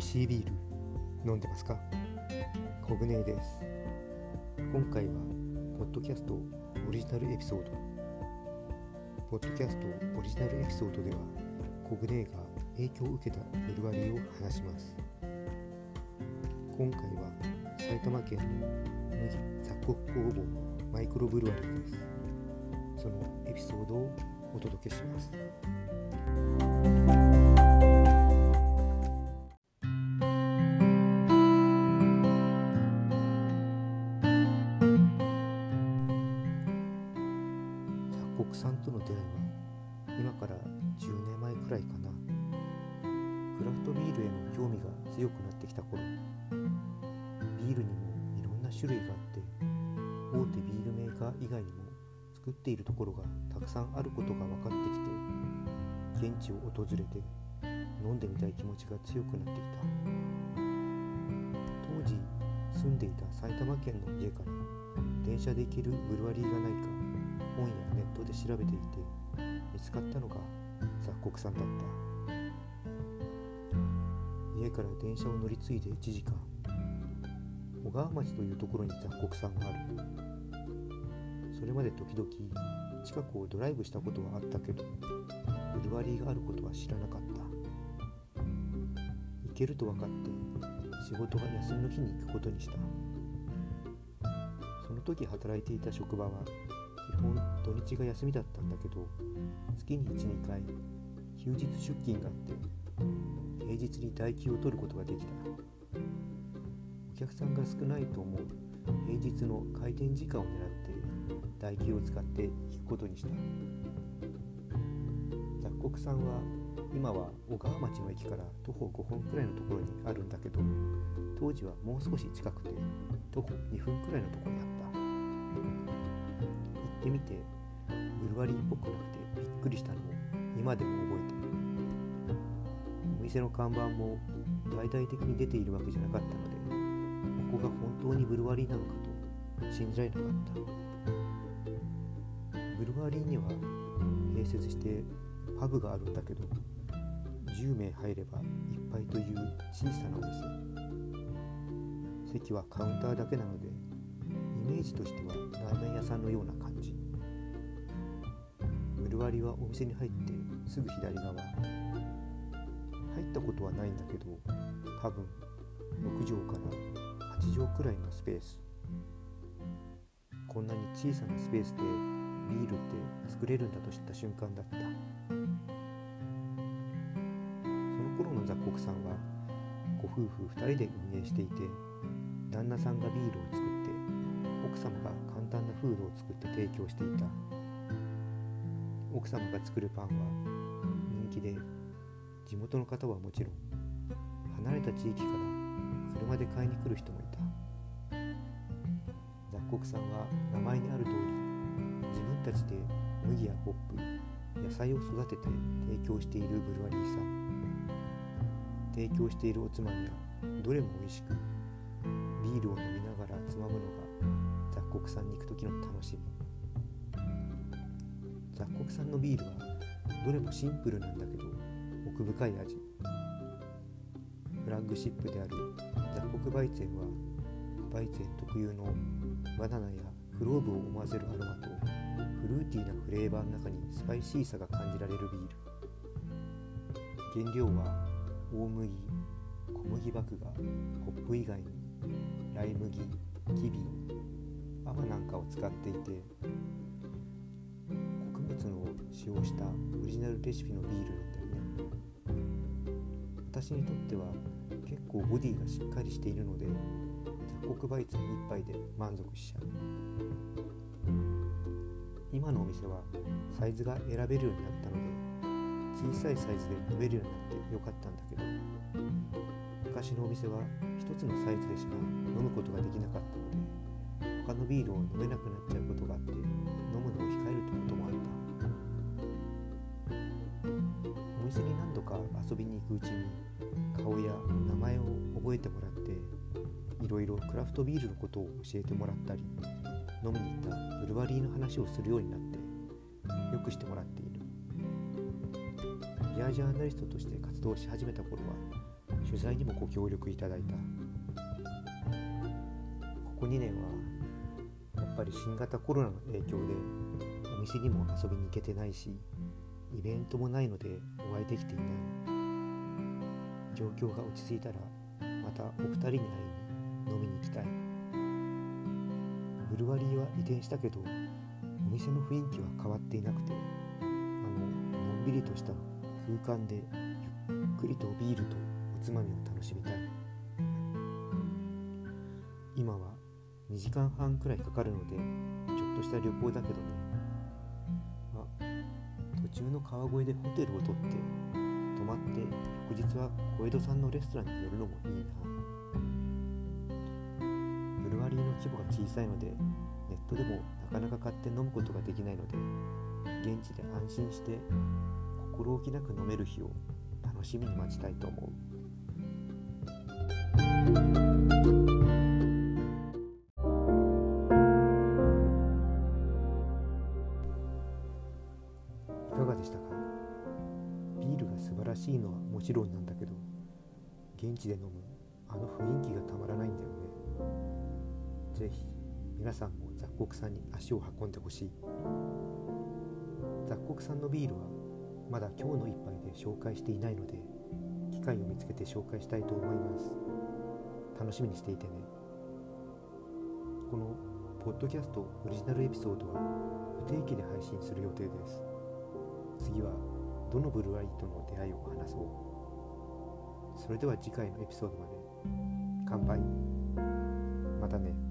味しいビール。飲んでますか？コグネです。今回はポッドキャストオリジナルエピソード。ポッドキャストオリジナルエピソードではコグネが影響を受けたブルワリーを話します。今回は埼玉県の麦雑穀工房マイクロブルワリーです。そのエピソードをお届けします。さんとの出会いは今から10年前くらいかな。クラフトビールへの興味が強くなってきた頃。ビールにもいろんな種類があって大手ビールメーカー以外にも作っているところがたくさんあることが分かってきて現地を訪れて飲んでみたい気持ちが強くなっていた。当時住んでいた埼玉県の家から電車で行けるブルワリーがないか本やネットで調べていて見つかったのが雑穀さんだった。家から電車を乗り継いで1時間。小川町というところに雑穀さんがある。それまで時々近くをドライブしたことはあったけどブルワリーがあることは知らなかった。行けると分かって仕事が休みの日に行くことにした。その時働いていた職場は基本土日が休みだったんだけど月に12回休日出勤があって平日に代休を取ることができた。お客さんが少ないと思う平日の開店時間を狙って代休を使って行くことにした。雑穀さんは今は小川町の駅から徒歩5分くらいのところにあるんだけど当時はもう少し近くて徒歩2分くらいのところにあった。行ってみてブルワリーっぽくなくてびっくりしたの。を今でも覚えてる。お店の看板も大々的に出ているわけじゃなかったのでここが本当にブルワリーなのかと信じられなかった。ブルワリーには併設してパブがあるんだけど10名入ればいっぱいという小さなお店。席はカウンターだけなのでイメージとしてはラーメン屋さんのような感じ。ルワリはお店に入ってすぐ左側入ったことはないんだけど多分6畳から8畳くらいのスペースこんなに小さなスペースでビールって作れるんだと知った瞬間だったその頃の雑穀さんはご夫婦2人で運営していて旦那さんがビールを作って奥様が簡単なフードを作って提供していた奥様が作るパンは人気で地元の方はもちろん離れた地域から車で買いに来る人もいた。雑穀さんは名前にある通り自分たちで麦やホップ野菜を育てて提供しているブルワリーさん。提供しているおつまみはどれも美味しくビールを飲みながらつまむのが雑穀さんに行く時の楽しみ。雑穀さんのビールはどれもシンプルなんだけど奥深い味。フラッグシップである。雑穀バイツェンはバイツェン特有のバナナやクローブを思わせるアロマとフルーティーなフレーバーの中にスパイシーさが感じられるビール。原料は大麦小麦麦芽ホップ以外にライ麦キビアマなんかを使っていて穀物の使用したオリジナルレシピのビールなんだよね。私にとっては結構ボディがしっかりしているので雑穀バイツ1杯で満足しちゃう。今のお店はサイズが選べるようになったので小さいサイズで飲めるようになってよかったんだけど昔のお店は一つのサイズでしか飲むことができなかったので他のビールを飲めなくなっちゃうことがあって飲むのを控えるってこともか遊びに行くうちに顔や名前を覚えてもらっていろいろクラフトビールのことを教えてもらったり飲みに行ったブルワリーの話をするようになってよくしてもらっている。ビアジャーナリストとして活動し始めた頃は取材にもご協力いただいた。ここ2年はやっぱり新型コロナの影響でお店にも遊びに行けてないしイベントもないのでお会いできていない。状況が落ち着いたらまたお二人に会いに飲みに行きたい。ブルワリーは移転したけどお店の雰囲気は変わっていなくてあののんびりとした空間でゆっくりとビールとおつまみを楽しみたい。今は2時間半くらいかかるのでちょっとした旅行だけどね。中の川越でホテルを取って泊まって翌日は小江戸さんのレストランに寄るのもいいな。ブルワリーの規模が小さいのでネットでもなかなか買って飲むことができないので現地で安心して心置きなく飲める日を楽しみに待ちたいと思う。現地で飲むあの雰囲気がたまらないんだよね。ぜひ皆さんも雑穀さんに足を運んでほしい。雑穀さんのビールはまだ今日の一杯で紹介していないので機会を見つけて紹介したいと思います。楽しみにしていてね。このポッドキャストオリジナルエピソードは不定期で配信する予定です。次はどのブルワリーとの出会いを話そう。それでは次回のエピソードまで。乾杯。またね。